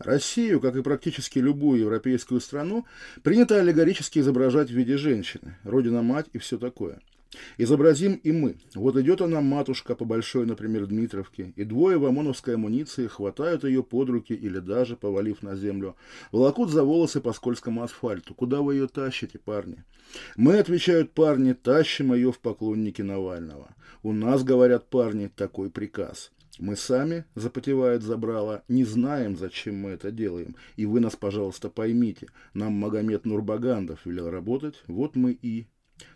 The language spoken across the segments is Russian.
Россию, как и практически любую европейскую страну, принято аллегорически изображать в виде женщины, родина-мать и все такое. Изобразим и мы. Вот идет она, матушка, по большой, например, Дмитровке, и двое в ОМОНовской амуниции хватают ее под руки или даже, повалив на землю, волокут за волосы по скользкому асфальту. Куда вы ее тащите, парни? Мы, отвечают парни, тащим ее в поклонники Навального. У нас, говорят парни, такой приказ. Мы сами, запотевает забрала, не знаем, зачем мы это делаем. И вы нас, пожалуйста, поймите. Нам Магомед Нурбагандов велел работать, вот мы и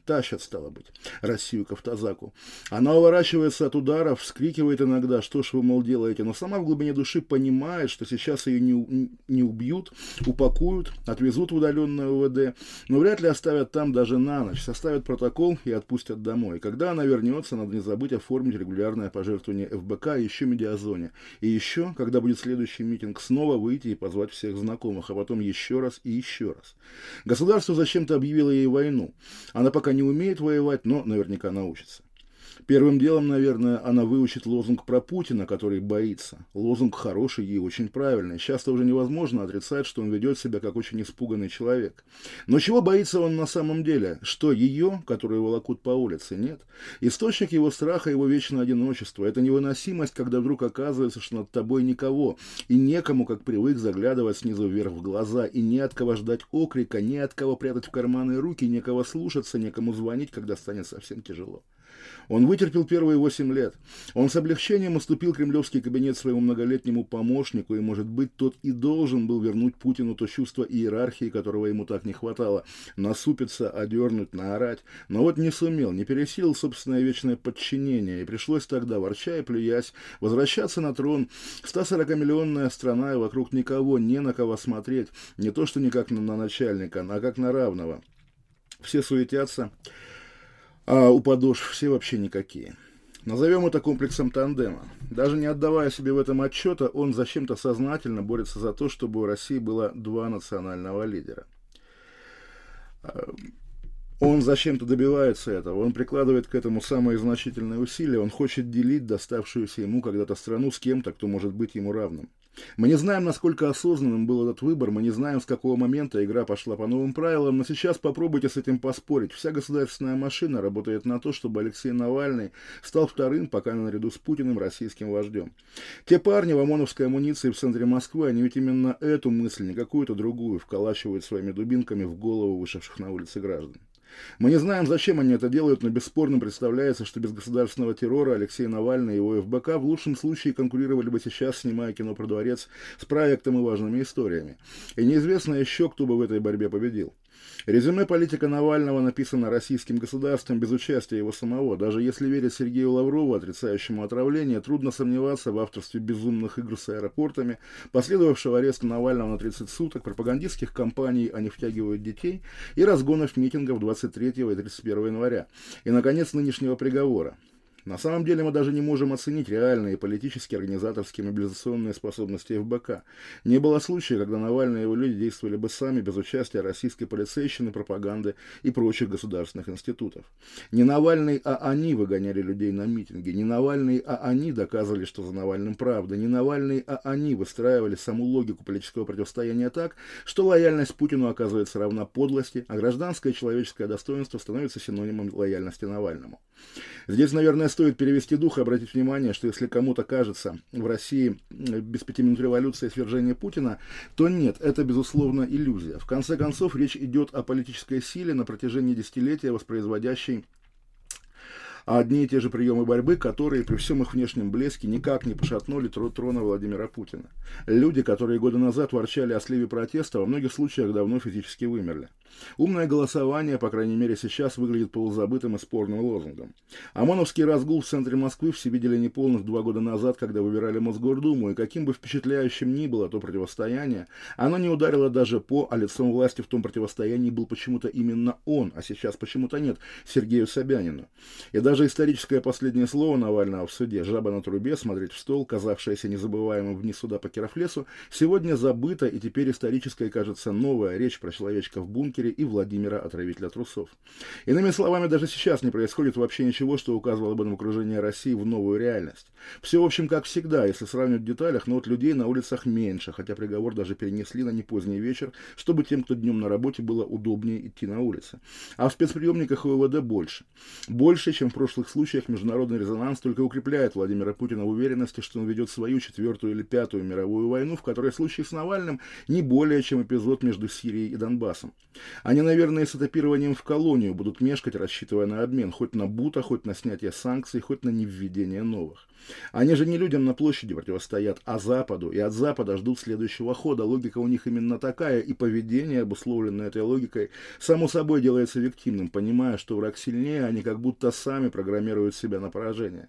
Тащат, стало быть, Россию к автозаку. Она уворачивается от ударов, вскрикивает иногда, что ж вы, мол, делаете, но сама в глубине души понимает, что сейчас ее не, не убьют, упакуют, отвезут в удаленное УВД, но вряд ли оставят там даже на ночь, составят протокол и отпустят домой. Когда она вернется, надо не забыть оформить регулярное пожертвование ФБК и еще медиазоне. И еще, когда будет следующий митинг, снова выйти и позвать всех знакомых, а потом еще раз и еще раз. Государство зачем-то объявило ей войну. Она пока не умеет воевать, но наверняка научится. Первым делом, наверное, она выучит лозунг про Путина, который боится. Лозунг хороший и очень правильный. Часто уже невозможно отрицать, что он ведет себя как очень испуганный человек. Но чего боится он на самом деле? Что ее, которую волокут по улице, нет? Источник его страха, его вечное одиночество. Это невыносимость, когда вдруг оказывается, что над тобой никого. И некому, как привык, заглядывать снизу вверх в глаза. И не от кого ждать окрика, не от кого прятать в карманы руки, некого слушаться, некому звонить, когда станет совсем тяжело. Он вытерпел первые восемь лет. Он с облегчением уступил кремлевский кабинет своему многолетнему помощнику, и, может быть, тот и должен был вернуть Путину то чувство иерархии, которого ему так не хватало. Насупиться, одернуть, наорать. Но вот не сумел, не пересилил собственное вечное подчинение, и пришлось тогда, ворча и плюясь, возвращаться на трон. 140-миллионная страна, и вокруг никого, не на кого смотреть. Не то, что не как на начальника, а как на равного. Все суетятся а у подошв все вообще никакие. Назовем это комплексом тандема. Даже не отдавая себе в этом отчета, он зачем-то сознательно борется за то, чтобы у России было два национального лидера. А, он зачем-то добивается этого, он прикладывает к этому самые значительные усилия, он хочет делить доставшуюся ему когда-то страну с кем-то, кто может быть ему равным. Мы не знаем, насколько осознанным был этот выбор, мы не знаем, с какого момента игра пошла по новым правилам, но сейчас попробуйте с этим поспорить. Вся государственная машина работает на то, чтобы Алексей Навальный стал вторым, пока наряду с Путиным, российским вождем. Те парни в ОМОНовской амуниции в центре Москвы, они ведь именно эту мысль, не какую-то другую, вколачивают своими дубинками в голову вышедших на улицы граждан. Мы не знаем, зачем они это делают, но бесспорно представляется, что без государственного террора Алексей Навальный и его ФБК в лучшем случае конкурировали бы сейчас, снимая кино про дворец, с проектом и важными историями. И неизвестно еще, кто бы в этой борьбе победил. Резюме политика Навального написано российским государством без участия его самого. Даже если верить Сергею Лаврову, отрицающему отравление, трудно сомневаться в авторстве безумных игр с аэропортами, последовавшего ареста Навального на 30 суток, пропагандистских кампаний «Они втягивают детей» и разгонов митингов 23 и 31 января. И, наконец, нынешнего приговора. На самом деле мы даже не можем оценить реальные политические, организаторские, мобилизационные способности ФБК. Не было случая, когда Навальный и его люди действовали бы сами без участия российской полицейщины, пропаганды и прочих государственных институтов. Не Навальный, а они выгоняли людей на митинги. Не Навальный, а они доказывали, что за Навальным правда. Не Навальный, а они выстраивали саму логику политического противостояния так, что лояльность Путину оказывается равна подлости, а гражданское человеческое достоинство становится синонимом лояльности Навальному. Здесь, наверное, стоит перевести дух и обратить внимание, что если кому-то кажется в России без пяти минут революции свержение Путина, то нет, это, безусловно, иллюзия. В конце концов, речь идет о политической силе на протяжении десятилетия, воспроизводящей одни и те же приемы борьбы, которые при всем их внешнем блеске никак не пошатнули трона Владимира Путина. Люди, которые годы назад ворчали о сливе протеста, во многих случаях давно физически вымерли. Умное голосование, по крайней мере сейчас, выглядит полузабытым и спорным лозунгом. ОМОНовский разгул в центре Москвы все видели неполных два года назад, когда выбирали Мосгордуму, и каким бы впечатляющим ни было то противостояние, оно не ударило даже по, а лицом власти в том противостоянии был почему-то именно он, а сейчас почему-то нет, Сергею Собянину. И даже историческое последнее слово Навального в суде «Жаба на трубе, смотреть в стол», казавшееся незабываемым вниз суда по Керафлесу, сегодня забыто, и теперь историческая, кажется, новая речь про человечка в бункере матери и Владимира, отравителя трусов. Иными словами, даже сейчас не происходит вообще ничего, что указывало бы на окружение России в новую реальность. Все, в общем, как всегда, если сравнивать в деталях, но вот людей на улицах меньше, хотя приговор даже перенесли на непоздний вечер, чтобы тем, кто днем на работе, было удобнее идти на улицы. А в спецприемниках УВД больше. Больше, чем в прошлых случаях, международный резонанс только укрепляет Владимира Путина в уверенности, что он ведет свою четвертую или пятую мировую войну, в которой случай с Навальным не более чем эпизод между Сирией и Донбассом. Они, наверное, с этапированием в колонию будут мешкать, рассчитывая на обмен, хоть на Бута, хоть на снятие санкций, хоть на невведение новых. Они же не людям на площади противостоят, а Западу, и от Запада ждут следующего хода. Логика у них именно такая, и поведение, обусловленное этой логикой, само собой делается виктимным, понимая, что враг сильнее, они как будто сами программируют себя на поражение.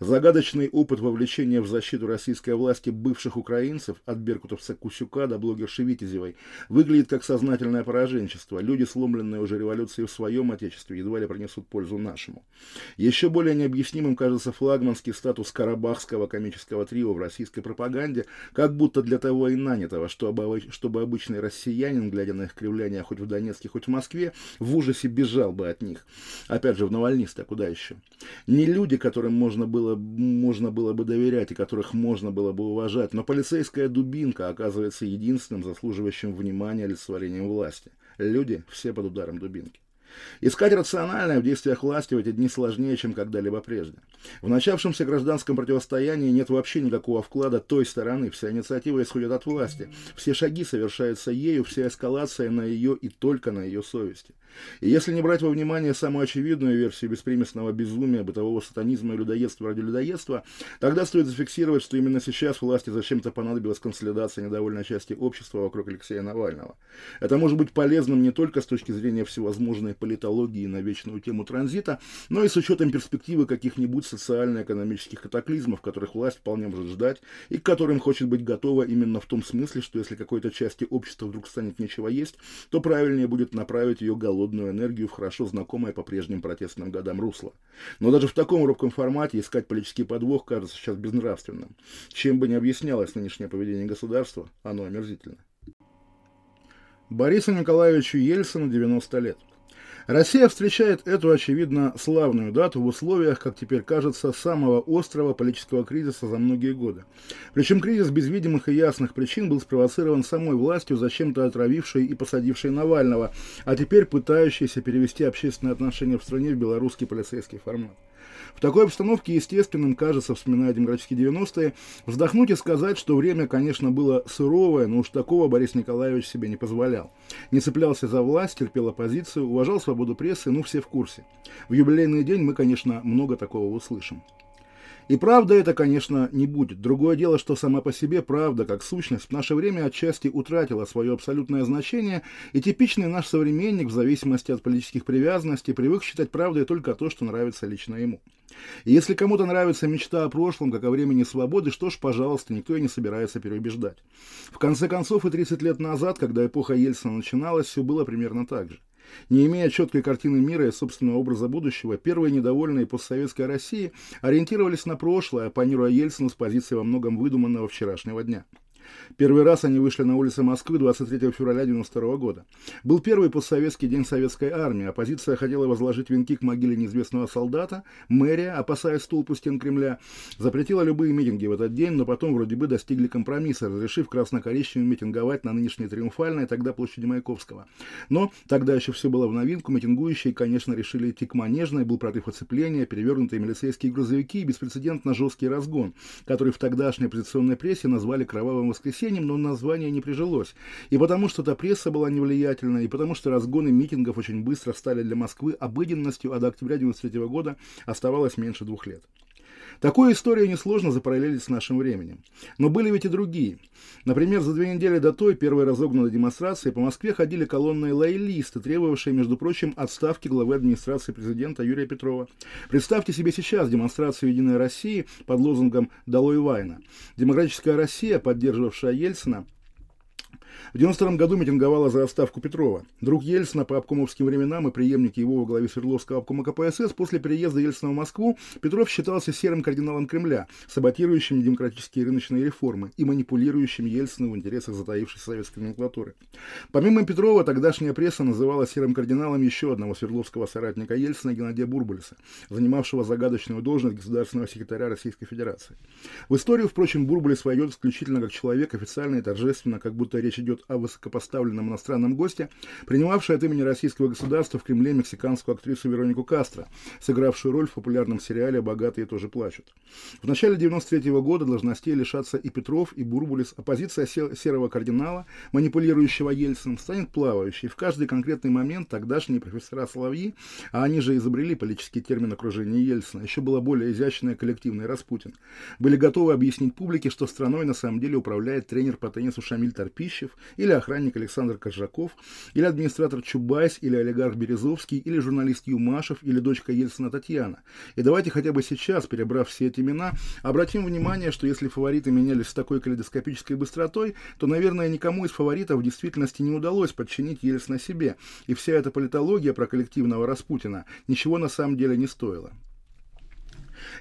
Загадочный опыт вовлечения в защиту российской власти бывших украинцев, от беркутовца Кусюка до блогерши Витязевой, выглядит как сознательное пораженчество. Люди, сломленные уже революцией в своем отечестве, едва ли принесут пользу нашему. Еще более необъяснимым кажется флагманский статус карабахского комического трио в российской пропаганде, как будто для того и нанятого, чтобы, обычный россиянин, глядя на их кривляние хоть в Донецке, хоть в Москве, в ужасе бежал бы от них. Опять же, в Навальниста, куда еще? Не люди, которым можно было, можно было бы доверять и которых можно было бы уважать, но полицейская дубинка оказывается единственным заслуживающим внимания олицетворением власти. Люди все под ударом дубинки. Искать рациональное в действиях власти в эти дни сложнее, чем когда-либо прежде. В начавшемся гражданском противостоянии нет вообще никакого вклада той стороны. Вся инициатива исходит от власти. Все шаги совершаются ею, вся эскалация на ее и только на ее совести. И если не брать во внимание самую очевидную версию беспримесного безумия, бытового сатанизма и людоедства ради людоедства, тогда стоит зафиксировать, что именно сейчас власти зачем-то понадобилась консолидация недовольной части общества вокруг Алексея Навального. Это может быть полезным не только с точки зрения всевозможной политологии на вечную тему транзита, но и с учетом перспективы каких-нибудь социально-экономических катаклизмов, которых власть вполне может ждать и к которым хочет быть готова именно в том смысле, что если какой-то части общества вдруг станет нечего есть, то правильнее будет направить ее голову холодную энергию в хорошо знакомое по прежним протестным годам русло. Но даже в таком робком формате искать политический подвох кажется сейчас безнравственным. Чем бы ни объяснялось нынешнее поведение государства, оно омерзительно. Борису Николаевичу Ельцину 90 лет. Россия встречает эту, очевидно, славную дату в условиях, как теперь кажется, самого острого политического кризиса за многие годы. Причем кризис без видимых и ясных причин был спровоцирован самой властью, зачем-то отравившей и посадившей Навального, а теперь пытающейся перевести общественные отношения в стране в белорусский полицейский формат. В такой обстановке естественным кажется, вспоминая демократические 90-е, вздохнуть и сказать, что время, конечно, было суровое, но уж такого Борис Николаевич себе не позволял. Не цеплялся за власть, терпел оппозицию, уважал свободу прессы, ну все в курсе. В юбилейный день мы, конечно, много такого услышим. И правда это, конечно, не будет. Другое дело, что сама по себе правда, как сущность, в наше время отчасти утратила свое абсолютное значение, и типичный наш современник, в зависимости от политических привязанностей, привык считать правдой только то, что нравится лично ему. И если кому-то нравится мечта о прошлом, как о времени свободы, что ж, пожалуйста, никто и не собирается переубеждать. В конце концов, и 30 лет назад, когда эпоха Ельцина начиналась, все было примерно так же. Не имея четкой картины мира и собственного образа будущего, первые недовольные постсоветской России ориентировались на прошлое, оппонируя Ельцину с позиции во многом выдуманного вчерашнего дня. Первый раз они вышли на улицы Москвы 23 февраля 1992 года. Был первый постсоветский день советской армии. Оппозиция хотела возложить венки к могиле неизвестного солдата. Мэрия, опасаясь столб у стен Кремля, запретила любые митинги в этот день, но потом вроде бы достигли компромисса, разрешив красно-коричневым митинговать на нынешней Триумфальной, тогда площади Маяковского. Но тогда еще все было в новинку. Митингующие, конечно, решили идти к Манежной, был против оцепления, перевернутые милицейские грузовики и беспрецедентно жесткий разгон, который в тогдашней оппозиционной прессе назвали кровавым воскресеньем, но название не прижилось. И потому что та пресса была невлиятельна, и потому что разгоны митингов очень быстро стали для Москвы обыденностью, а до октября 1993 года оставалось меньше двух лет. Такую историю несложно запараллелить с нашим временем. Но были ведь и другие. Например, за две недели до той первой разогнанной демонстрации по Москве ходили колонны лоялисты, требовавшие, между прочим, отставки главы администрации президента Юрия Петрова. Представьте себе сейчас демонстрацию «Единой России» под лозунгом «Долой Вайна». Демократическая Россия, поддерживавшая Ельцина, В 92 году митинговала за отставку Петрова. Друг Ельцина по обкомовским временам и преемник его во главе Свердловского обкома КПСС после переезда Ельцина в Москву Петров считался серым кардиналом Кремля, саботирующим демократические рыночные реформы и манипулирующим Ельциным в интересах затаившейся советской номенклатуры. Помимо Петрова, тогдашняя пресса называла серым кардиналом еще одного свердловского соратника Ельцина Геннадия Бурбулиса, занимавшего загадочную должность государственного секретаря Российской Федерации. В историю, впрочем, Бурбулис войдет исключительно как человек, официально и торжественно, как будто речь идет о высокопоставленном иностранном госте, принимавшей от имени российского государства в Кремле мексиканскую актрису Веронику Кастро, сыгравшую роль в популярном сериале «Богатые тоже плачут». В начале 93 -го года должностей лишатся и Петров, и Бурбулис, оппозиция серого кардинала, манипулирующего Ельцином, станет плавающей. В каждый конкретный момент тогдашние профессора Соловьи, а они же изобрели политический термин окружения Ельцина, еще было более изящное коллективный Распутин, были готовы объяснить публике, что страной на самом деле управляет тренер по теннису Шамиль Торпищев, или охранник Александр Коржаков, или администратор Чубайс, или олигарх Березовский, или журналист Юмашев, или дочка Ельцина Татьяна. И давайте хотя бы сейчас, перебрав все эти имена, обратим внимание, что если фавориты менялись с такой калейдоскопической быстротой, то, наверное, никому из фаворитов в действительности не удалось подчинить Ельцина себе, и вся эта политология про коллективного Распутина ничего на самом деле не стоила.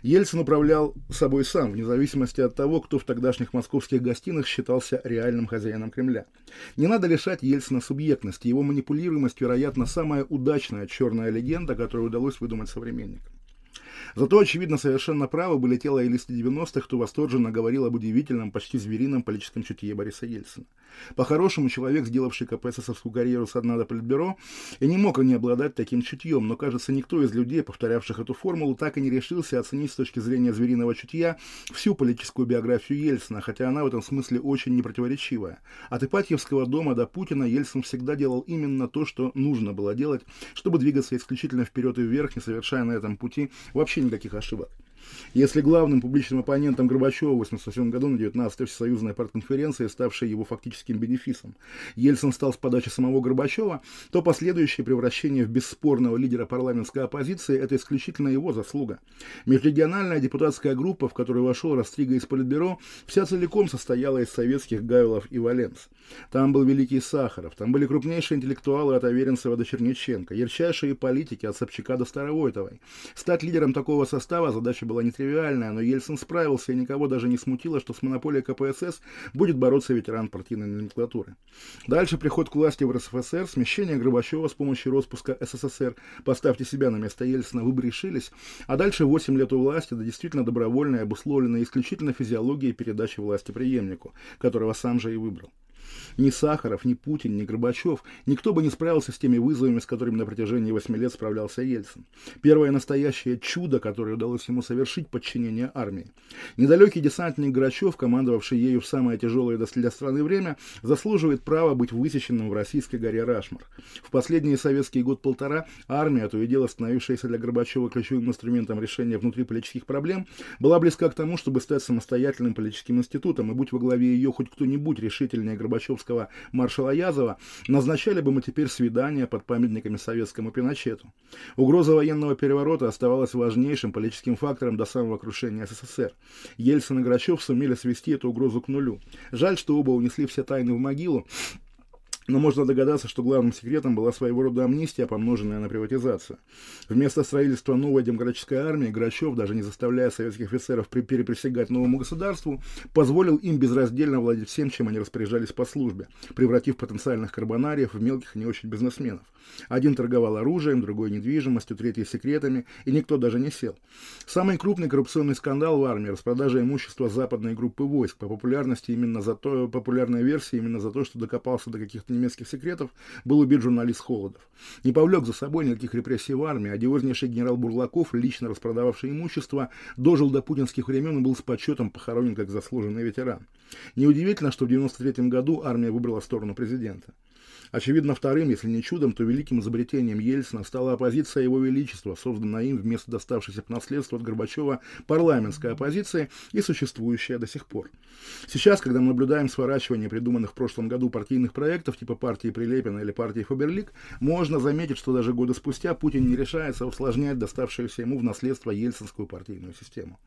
Ельцин управлял собой сам, вне зависимости от того, кто в тогдашних московских гостиных считался реальным хозяином Кремля. Не надо лишать Ельцина субъектности, его манипулируемость, вероятно, самая удачная черная легенда, которую удалось выдумать современникам. Зато, очевидно, совершенно правы были те лоялисты 90-х, кто восторженно говорил об удивительном, почти зверином политическом чутье Бориса Ельцина. По-хорошему, человек, сделавший КПССовскую карьеру с дна до политбюро, и не мог не обладать таким чутьем, но, кажется, никто из людей, повторявших эту формулу, так и не решился оценить с точки зрения звериного чутья всю политическую биографию Ельцина, хотя она в этом смысле очень непротиворечивая. От Ипатьевского дома до Путина Ельцин всегда делал именно то, что нужно было делать, чтобы двигаться исключительно вперед и вверх, не совершая на этом пути вообще никаких ошибок. Если главным публичным оппонентом Горбачева в 1987 году на 19-й Всесоюзной партконференции, ставшей его фактическим бенефисом, Ельцин стал с подачи самого Горбачева, то последующее превращение в бесспорного лидера парламентской оппозиции – это исключительно его заслуга. Межрегиональная депутатская группа, в которую вошел Растрига из Политбюро, вся целиком состояла из советских Гавилов и Валенс. Там был великий Сахаров, там были крупнейшие интеллектуалы от Аверинцева до Черниченко, ярчайшие политики от Собчака до Старовойтовой. Стать лидером такого состава задача была нетривиальная, но Ельцин справился, и никого даже не смутило, что с монополией КПСС будет бороться ветеран партийной номенклатуры. Дальше приход к власти в РСФСР, смещение Горбачева с помощью распуска СССР, поставьте себя на место Ельцина, вы бы решились, а дальше 8 лет у власти, да действительно добровольная, обусловленная исключительно физиологией передачи власти преемнику, которого сам же и выбрал. Ни Сахаров, ни Путин, ни Горбачев, никто бы не справился с теми вызовами, с которыми на протяжении восьми лет справлялся Ельцин. Первое настоящее чудо, которое удалось ему совершить, подчинение армии. Недалекий десантник Грачев, командовавший ею в самое тяжелое для страны время, заслуживает права быть высеченным в российской горе Рашмар. В последние советские год-полтора армия, то и дело становившаяся для Горбачева ключевым инструментом решения внутриполитических проблем, была близка к тому, чтобы стать самостоятельным политическим институтом, и будь во главе ее хоть кто-нибудь решительнее Горбачевского маршала Язова, назначали бы мы теперь свидания под памятниками советскому Пиночету. Угроза военного переворота оставалась важнейшим политическим фактором до самого крушения СССР. Ельцин и Грачев сумели свести эту угрозу к нулю. Жаль, что оба унесли все тайны в могилу, но можно догадаться, что главным секретом была своего рода амнистия, помноженная на приватизацию. Вместо строительства новой демократической армии Грачев, даже не заставляя советских офицеров переприсягать новому государству, позволил им безраздельно владеть всем, чем они распоряжались по службе, превратив потенциальных карбонариев в мелких и не очень бизнесменов. Один торговал оружием, другой недвижимостью, третий секретами, и никто даже не сел. Самый крупный коррупционный скандал в армии – распродажа имущества западной группы войск, по популярности именно за то, популярная версия именно за то, что докопался до каких-то немецких секретов, был убит журналист Холодов. Не повлек за собой никаких репрессий в армии, одиознейший генерал Бурлаков, лично распродававший имущество, дожил до путинских времен и был с почетом похоронен как заслуженный ветеран. Неудивительно, что в 1993 году армия выбрала сторону президента. Очевидно, вторым, если не чудом, то великим изобретением Ельцина стала оппозиция Его Величества, созданная им вместо доставшейся по наследству от Горбачева парламентская оппозиция и существующая до сих пор. Сейчас, когда мы наблюдаем сворачивание придуманных в прошлом году партийных проектов типа партии Прилепина или партии Фаберлик, можно заметить, что даже годы спустя Путин не решается усложнять доставшуюся ему в наследство ельцинскую партийную систему.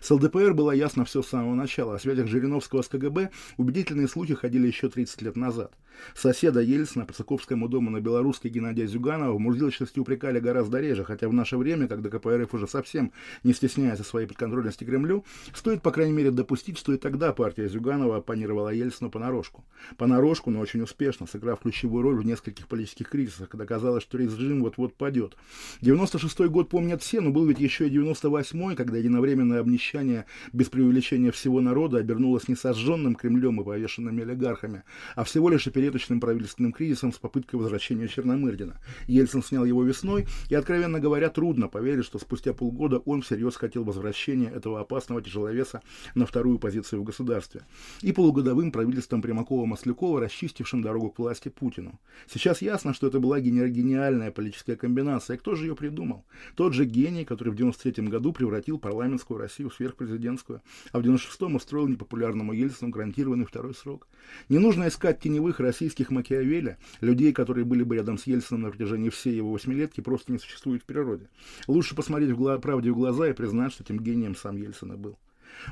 С ЛДПР было ясно все с самого начала. О связях Жириновского с КГБ убедительные слухи ходили еще 30 лет назад. Соседа Ельцина по Цыковскому дому на Белорусской Геннадия Зюганова в мурзилочности упрекали гораздо реже, хотя в наше время, когда КПРФ уже совсем не стесняется своей подконтрольности Кремлю, стоит, по крайней мере, допустить, что и тогда партия Зюганова оппонировала Ельцину понарошку. Понарошку, но очень успешно, сыграв ключевую роль в нескольких политических кризисах, когда казалось, что режим вот-вот падет. 96-й год помнят все, но был ведь еще и 98-й, когда единовременное обнищание без преувеличения всего народа обернулось не сожженным Кремлем и повешенными олигархами, а всего лишь операцией клеточным правительственным кризисом с попыткой возвращения Черномырдина. Ельцин снял его весной, и, откровенно говоря, трудно поверить, что спустя полгода он всерьез хотел возвращения этого опасного тяжеловеса на вторую позицию в государстве. И полугодовым правительством Примакова-Маслякова, расчистившим дорогу к власти Путину. Сейчас ясно, что это была гениальная политическая комбинация. Кто же ее придумал? Тот же гений, который в 93 году превратил парламентскую Россию в сверхпрезидентскую, а в 96-м устроил непопулярному Ельцину гарантированный второй срок. Не нужно искать теневых российских Макиавелли, людей, которые были бы рядом с Ельцином на протяжении всей его восьмилетки, просто не существует в природе. Лучше посмотреть в правде в глаза и признать, что этим гением сам Ельцин и был.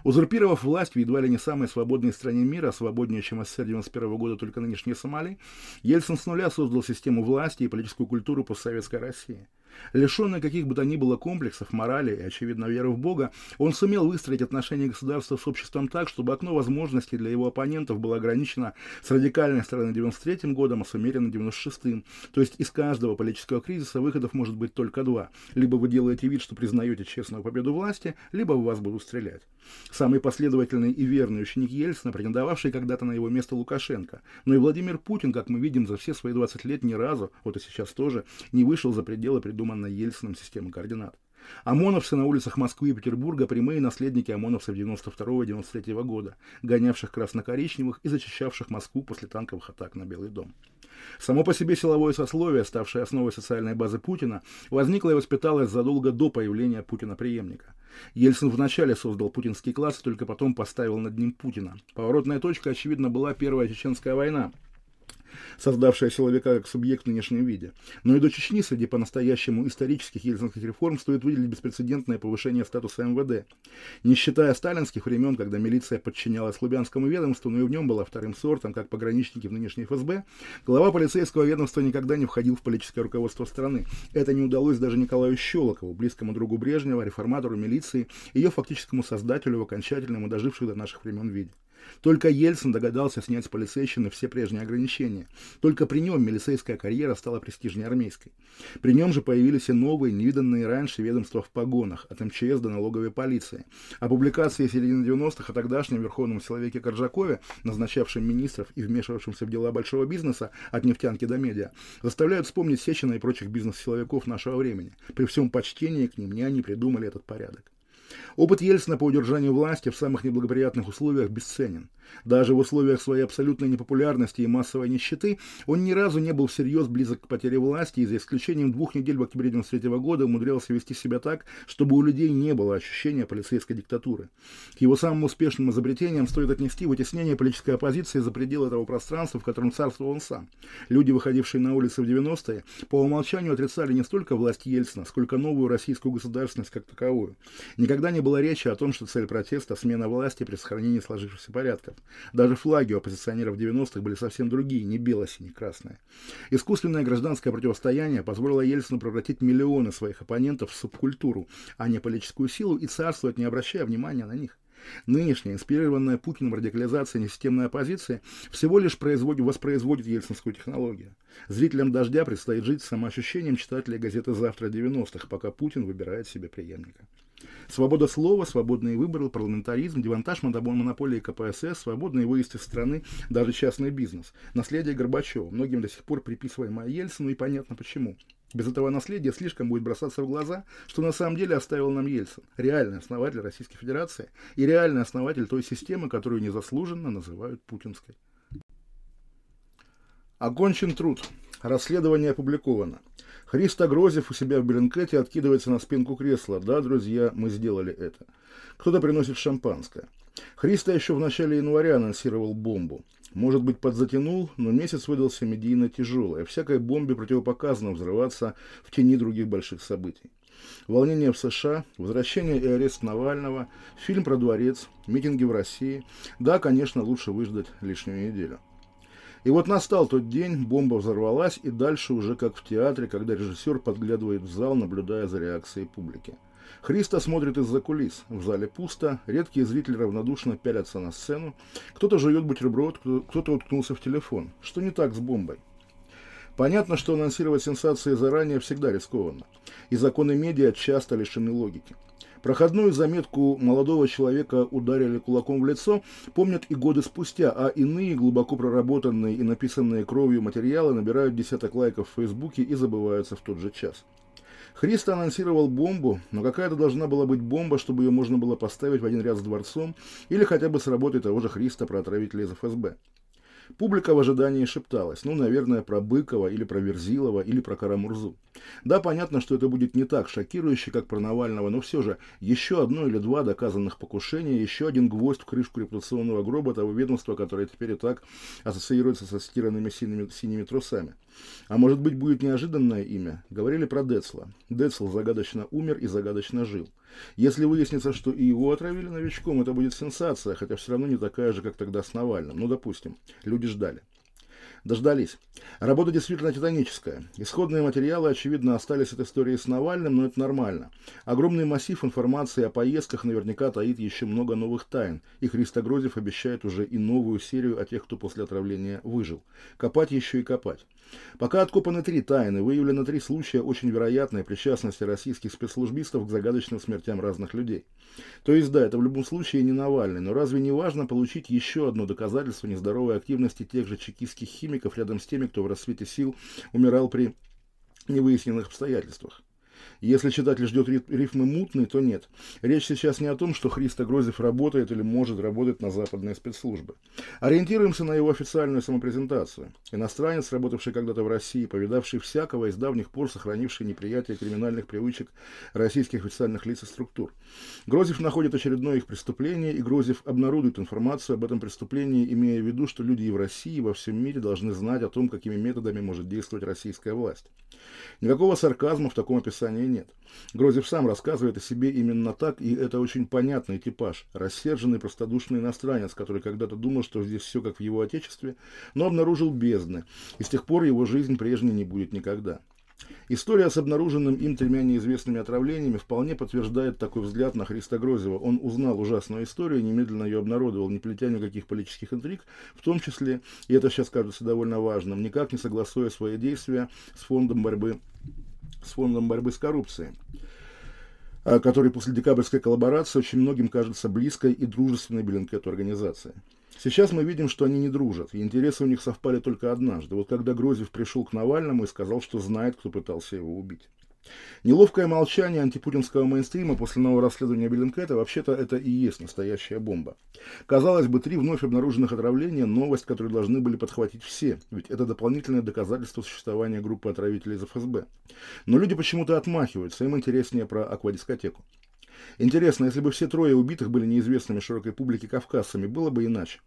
Узурпировав власть в едва ли не самой свободной стране мира, свободнее, чем СССР 91 года только нынешней Сомали, Ельцин с нуля создал систему власти и политическую культуру постсоветской России. Лишенный каких бы то ни было комплексов, морали и, очевидно, веры в Бога, он сумел выстроить отношения государства с обществом так, чтобы окно возможностей для его оппонентов было ограничено с радикальной стороны 93 годом, а с умеренно 96-м. То есть из каждого политического кризиса выходов может быть только два. Либо вы делаете вид, что признаете честную победу власти, либо в вас будут стрелять. Самый последовательный и верный ученик Ельцина, претендовавший когда-то на его место Лукашенко. Но и Владимир Путин, как мы видим, за все свои 20 лет ни разу, вот и сейчас тоже, не вышел за пределы придуманного придуманной Ельцином системы координат. ОМОНовцы на улицах Москвы и Петербурга – прямые наследники ОМОНовцев 92-93 года, гонявших красно-коричневых и зачищавших Москву после танковых атак на Белый дом. Само по себе силовое сословие, ставшее основой социальной базы Путина, возникло и воспиталось задолго до появления Путина-преемника. Ельцин вначале создал путинский класс, только потом поставил над ним Путина. Поворотная точка, очевидно, была Первая Чеченская война, создавшая силовика как субъект в нынешнем виде. Но и до Чечни среди по-настоящему исторических ельцинских реформ стоит выделить беспрецедентное повышение статуса МВД. Не считая сталинских времен, когда милиция подчинялась Лубянскому ведомству, но и в нем была вторым сортом, как пограничники в нынешней ФСБ, глава полицейского ведомства никогда не входил в политическое руководство страны. Это не удалось даже Николаю Щелокову, близкому другу Брежнева, реформатору милиции, ее фактическому создателю в окончательном и доживших до наших времен виде. Только Ельцин догадался снять с полицейщины все прежние ограничения. Только при нем милицейская карьера стала престижнее армейской. При нем же появились и новые, невиданные раньше ведомства в погонах, от МЧС до налоговой полиции. А публикации середины 90-х о тогдашнем верховном силовике Коржакове, назначавшем министров и вмешивавшемся в дела большого бизнеса, от нефтянки до медиа, заставляют вспомнить Сечина и прочих бизнес-силовиков нашего времени. При всем почтении к ним не они придумали этот порядок. Опыт Ельцина по удержанию власти в самых неблагоприятных условиях бесценен. Даже в условиях своей абсолютной непопулярности и массовой нищеты он ни разу не был всерьез близок к потере власти и за исключением двух недель в октябре 1993 года умудрялся вести себя так, чтобы у людей не было ощущения полицейской диктатуры. К его самым успешным изобретениям стоит отнести вытеснение политической оппозиции за пределы того пространства, в котором царствовал он сам. Люди, выходившие на улицы в 90-е, по умолчанию отрицали не столько власть Ельцина, сколько новую российскую государственность как таковую. Никогда не было речи о том, что цель протеста – смена власти при сохранении сложившихся порядков. Даже флаги у оппозиционеров 90-х были совсем другие, не бело-сине-красные. Искусственное гражданское противостояние позволило Ельцину превратить миллионы своих оппонентов в субкультуру, а не политическую силу, и царствовать, не обращая внимания на них. Нынешняя, инспирированная Путиным радикализация несистемной оппозиции всего лишь производит, воспроизводит ельцинскую технологию. Зрителям «Дождя» предстоит жить самоощущением читателей газеты «Завтра 90-х», пока Путин выбирает себе преемника. Свобода слова, свободные выборы, парламентаризм, девантаж монополии КПСС, свободные выезды из страны, даже частный бизнес. Наследие Горбачева, многим до сих пор приписываемое Ельцину, и понятно почему. Без этого наследия слишком будет бросаться в глаза, что на самом деле оставил нам Ельцин, реальный основатель Российской Федерации и реальный основатель той системы, которую незаслуженно называют путинской. Окончен труд. Расследование опубликовано. Христо Грозев у себя в Беллинкете откидывается на спинку кресла. Да, друзья, мы сделали это. Кто-то приносит шампанское. Христо еще в начале января анонсировал бомбу. Может быть, подзатянул, но месяц выдался медийно тяжелый, а всякой бомбе противопоказано взрываться в тени других больших событий. волнение в США, возвращение и арест Навального, фильм про дворец, митинги в России. Да, конечно, лучше выждать лишнюю неделю. И вот настал тот день, бомба взорвалась, и дальше уже как в театре, когда режиссер подглядывает в зал, наблюдая за реакцией публики. Христа смотрит из-за кулис. В зале пусто, редкие зрители равнодушно пялятся на сцену. Кто-то жует бутерброд, кто-то уткнулся в телефон. Что не так с бомбой? Понятно, что анонсировать сенсации заранее всегда рискованно, и законы медиа часто лишены логики. Проходную заметку молодого человека ударили кулаком в лицо помнят и годы спустя, а иные глубоко проработанные и написанные кровью материалы набирают десяток лайков в Фейсбуке и забываются в тот же час. Христ анонсировал бомбу, но какая-то должна была быть бомба, чтобы ее можно было поставить в один ряд с дворцом или хотя бы с работой того же Христа про отравителей из ФСБ. Публика в ожидании шепталась, ну, наверное, про Быкова или про Верзилова или про Карамурзу. Да, понятно, что это будет не так шокирующе, как про Навального, но все же еще одно или два доказанных покушения, еще один гвоздь в крышку репутационного гроба того ведомства, которое теперь и так ассоциируется со стиранными синими, синими трусами. А может быть, будет неожиданное имя? Говорили про Децла. Децл загадочно умер и загадочно жил. Если выяснится, что и его отравили новичком, это будет сенсация, хотя все равно не такая же, как тогда с Навальным. Ну, допустим, люди ждали. Дождались. Работа действительно титаническая. Исходные материалы, очевидно, остались от истории с Навальным, но это нормально. Огромный массив информации о поездках наверняка таит еще много новых тайн, и Христо Грозев обещает уже и новую серию о тех, кто после отравления выжил. Копать еще и копать. Пока откопаны три тайны, выявлено три случая очень вероятной причастности российских спецслужбистов к загадочным смертям разных людей. То есть, да, это в любом случае не Навальный, но разве не важно получить еще одно доказательство нездоровой активности тех же чекистских химиков рядом с теми, кто в рассвете сил умирал при невыясненных обстоятельствах? Если читатель ждет рифмы мутной, то нет. Речь сейчас не о том, что Христо Грозев работает или может работать на западные спецслужбы. Ориентируемся на его официальную самопрезентацию. Иностранец, работавший когда-то в России, повидавший всякого и с давних пор сохранивший неприятие криминальных привычек российских официальных лиц и структур. Грозев находит очередное их преступление, и Грозев обнародует информацию об этом преступлении, имея в виду, что люди и в России, и во всем мире должны знать о том, какими методами может действовать российская власть. Никакого сарказма в таком описании нет. Грозев сам рассказывает о себе именно так, и это очень понятный типаж. Рассерженный, простодушный иностранец, который когда-то думал, что здесь все как в его отечестве, но обнаружил бездны, и с тех пор его жизнь прежней не будет никогда. История с обнаруженным им тремя неизвестными отравлениями вполне подтверждает такой взгляд на Христа Грозева. Он узнал ужасную историю, немедленно ее обнародовал, не плетя никаких политических интриг, в том числе, и это сейчас кажется довольно важным, никак не согласуя свои действия с фондом борьбы с фондом борьбы с коррупцией а, который после декабрьской коллаборации очень многим кажется близкой и дружественной Беллинкету организацией. Сейчас мы видим, что они не дружат, и интересы у них совпали только однажды, вот когда Грозев пришел к Навальному и сказал, что знает, кто пытался его убить. Неловкое молчание антипутинского мейнстрима после нового расследования Беллинкета вообще-то это и есть настоящая бомба. Казалось бы, три вновь обнаруженных отравления – новость, которую должны были подхватить все, ведь это дополнительное доказательство существования группы отравителей из ФСБ. Но люди почему-то отмахиваются, им интереснее про аквадискотеку. Интересно, если бы все трое убитых были неизвестными широкой публике кавказцами, было бы иначе.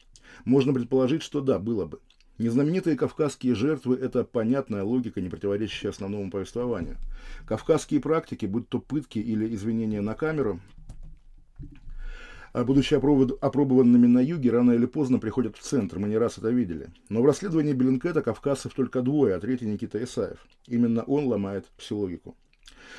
Можно предположить, что да, было бы. Незнаменитые кавказские жертвы – это понятная логика, не противоречащая основному повествованию. Кавказские практики, будь то пытки или извинения на камеру, а будучи опробованными на юге, рано или поздно приходят в центр, мы не раз это видели. Но в расследовании Беллинкета кавказцев только двое, а третий Никита Исаев. Именно он ломает психологику.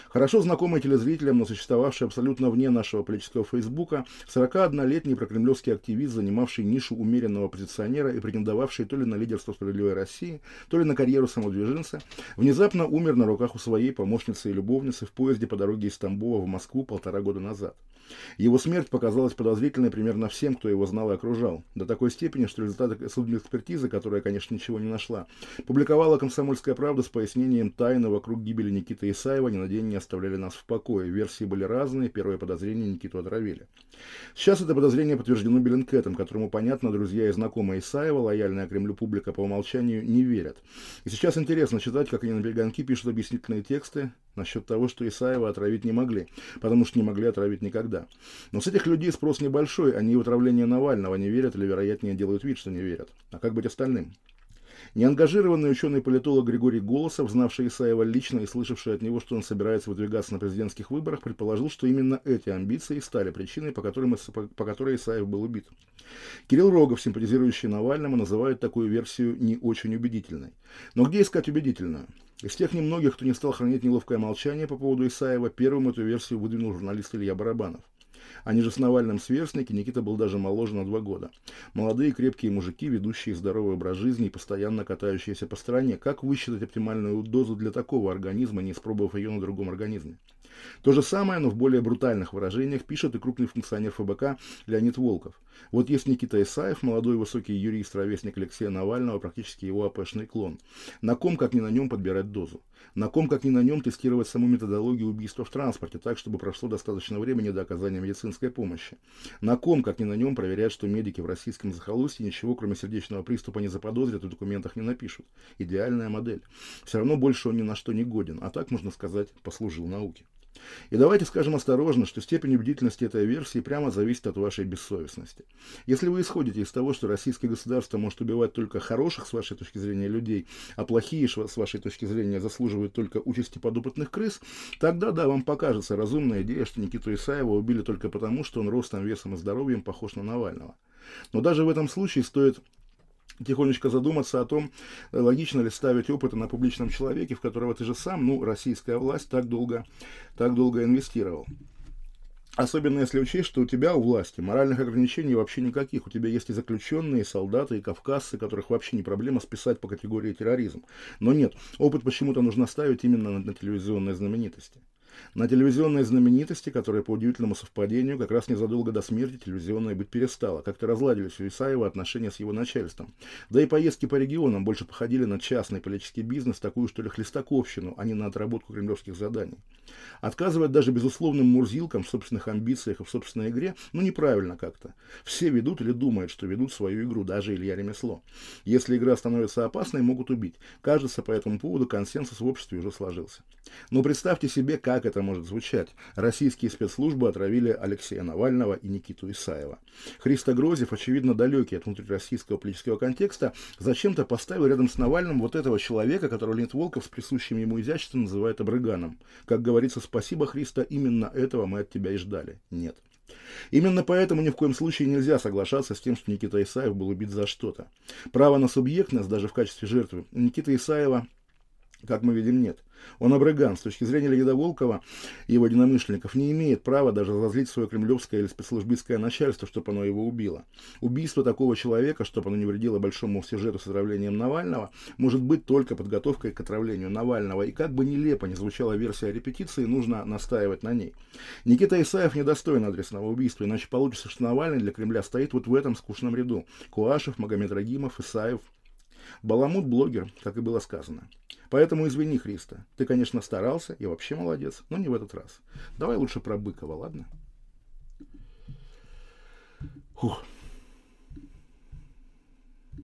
Хорошо знакомый телезрителям, но существовавший абсолютно вне нашего политического фейсбука, 41-летний прокремлевский активист, занимавший нишу умеренного оппозиционера и претендовавший то ли на лидерство справедливой России, то ли на карьеру самодвиженца, внезапно умер на руках у своей помощницы и любовницы в поезде по дороге из Тамбова в Москву полтора года назад. Его смерть показалась подозрительной примерно всем, кто его знал и окружал, до такой степени, что результаты судмедэкспертизы, которая, конечно, ничего не нашла, публиковала «Комсомольская правда» с пояснением тайны вокруг гибели Никиты Исаева, ни на день не оставляли нас в покое. Версии были разные, первое подозрение Никиту отравили. Сейчас это подозрение подтверждено Беллинкетом, которому, понятно, друзья и знакомые Исаева, лояльная Кремлю публика по умолчанию, не верят. И сейчас интересно читать, как они на перегонки пишут объяснительные тексты насчет того, что Исаева отравить не могли, потому что не могли отравить никогда. Но с этих людей спрос небольшой, они в отравление Навального не верят или, вероятнее, делают вид, что не верят. А как быть остальным? Неангажированный ученый-политолог Григорий Голосов, знавший Исаева лично и слышавший от него, что он собирается выдвигаться на президентских выборах, предположил, что именно эти амбиции стали причиной, по, которым, по которой Исаев был убит. Кирилл Рогов, симпатизирующий Навальному, называет такую версию не очень убедительной. Но где искать убедительную? Из тех немногих, кто не стал хранить неловкое молчание по поводу Исаева, первым эту версию выдвинул журналист Илья Барабанов. Они же с Навальным сверстники, Никита был даже моложе на два года. Молодые крепкие мужики, ведущие здоровый образ жизни и постоянно катающиеся по стране. Как высчитать оптимальную дозу для такого организма, не испробовав ее на другом организме? То же самое, но в более брутальных выражениях, пишет и крупный функционер ФБК Леонид Волков. Вот есть Никита Исаев, молодой высокий юрист, ровесник Алексея Навального, практически его АПшный клон. На ком, как ни на нем, подбирать дозу? На ком, как ни на нем, тестировать саму методологию убийства в транспорте, так, чтобы прошло достаточно времени до оказания медицинской помощи? На ком, как ни на нем, проверять, что медики в российском захолустье ничего, кроме сердечного приступа, не заподозрят и в документах не напишут? Идеальная модель. Все равно больше он ни на что не годен, а так, можно сказать, послужил науке. И давайте скажем осторожно, что степень убедительности этой версии прямо зависит от вашей бессовестности. Если вы исходите из того, что российское государство может убивать только хороших, с вашей точки зрения, людей, а плохие, с вашей точки зрения, заслуживают только участи подопытных крыс, тогда, да, вам покажется разумная идея, что Никиту Исаева убили только потому, что он ростом, весом и здоровьем похож на Навального. Но даже в этом случае стоит тихонечко задуматься о том, логично ли ставить опыты на публичном человеке, в которого ты же сам, ну, российская власть, так долго, так долго инвестировал. Особенно если учесть, что у тебя у власти моральных ограничений вообще никаких. У тебя есть и заключенные, и солдаты, и кавказцы, которых вообще не проблема списать по категории терроризм. Но нет, опыт почему-то нужно ставить именно на, телевизионной знаменитости на телевизионной знаменитости, которая по удивительному совпадению как раз незадолго до смерти телевизионной быть перестала. Как-то разладились у Исаева отношения с его начальством. Да и поездки по регионам больше походили на частный политический бизнес, такую что ли хлестаковщину, а не на отработку кремлевских заданий. Отказывать даже безусловным мурзилкам в собственных амбициях и в собственной игре, ну неправильно как-то. Все ведут или думают, что ведут свою игру, даже Илья Ремесло. Если игра становится опасной, могут убить. Кажется, по этому поводу консенсус в обществе уже сложился. Но представьте себе, как это может звучать. Российские спецслужбы отравили Алексея Навального и Никиту Исаева. Христо Грозев, очевидно далекий от внутрироссийского политического контекста, зачем-то поставил рядом с Навальным вот этого человека, которого Леонид Волков с присущим ему изяществом называет обрыганом. Как говорится, спасибо, Христа, именно этого мы от тебя и ждали. Нет. Именно поэтому ни в коем случае нельзя соглашаться с тем, что Никита Исаев был убит за что-то. Право на субъектность, даже в качестве жертвы, Никита Исаева как мы видим, нет. Он абраган. С точки зрения Леонида Волкова и его единомышленников не имеет права даже разозлить свое кремлевское или спецслужбистское начальство, чтобы оно его убило. Убийство такого человека, чтобы оно не вредило большому сюжету с отравлением Навального, может быть только подготовкой к отравлению Навального. И как бы нелепо не звучала версия репетиции, нужно настаивать на ней. Никита Исаев недостоин адресного убийства, иначе получится, что Навальный для Кремля стоит вот в этом скучном ряду. Куашев, Магомед Рагимов, Исаев. Баламут блогер, как и было сказано. Поэтому извини, Христа. Ты, конечно, старался и вообще молодец, но не в этот раз. Давай лучше про Быкова, ладно? Фух.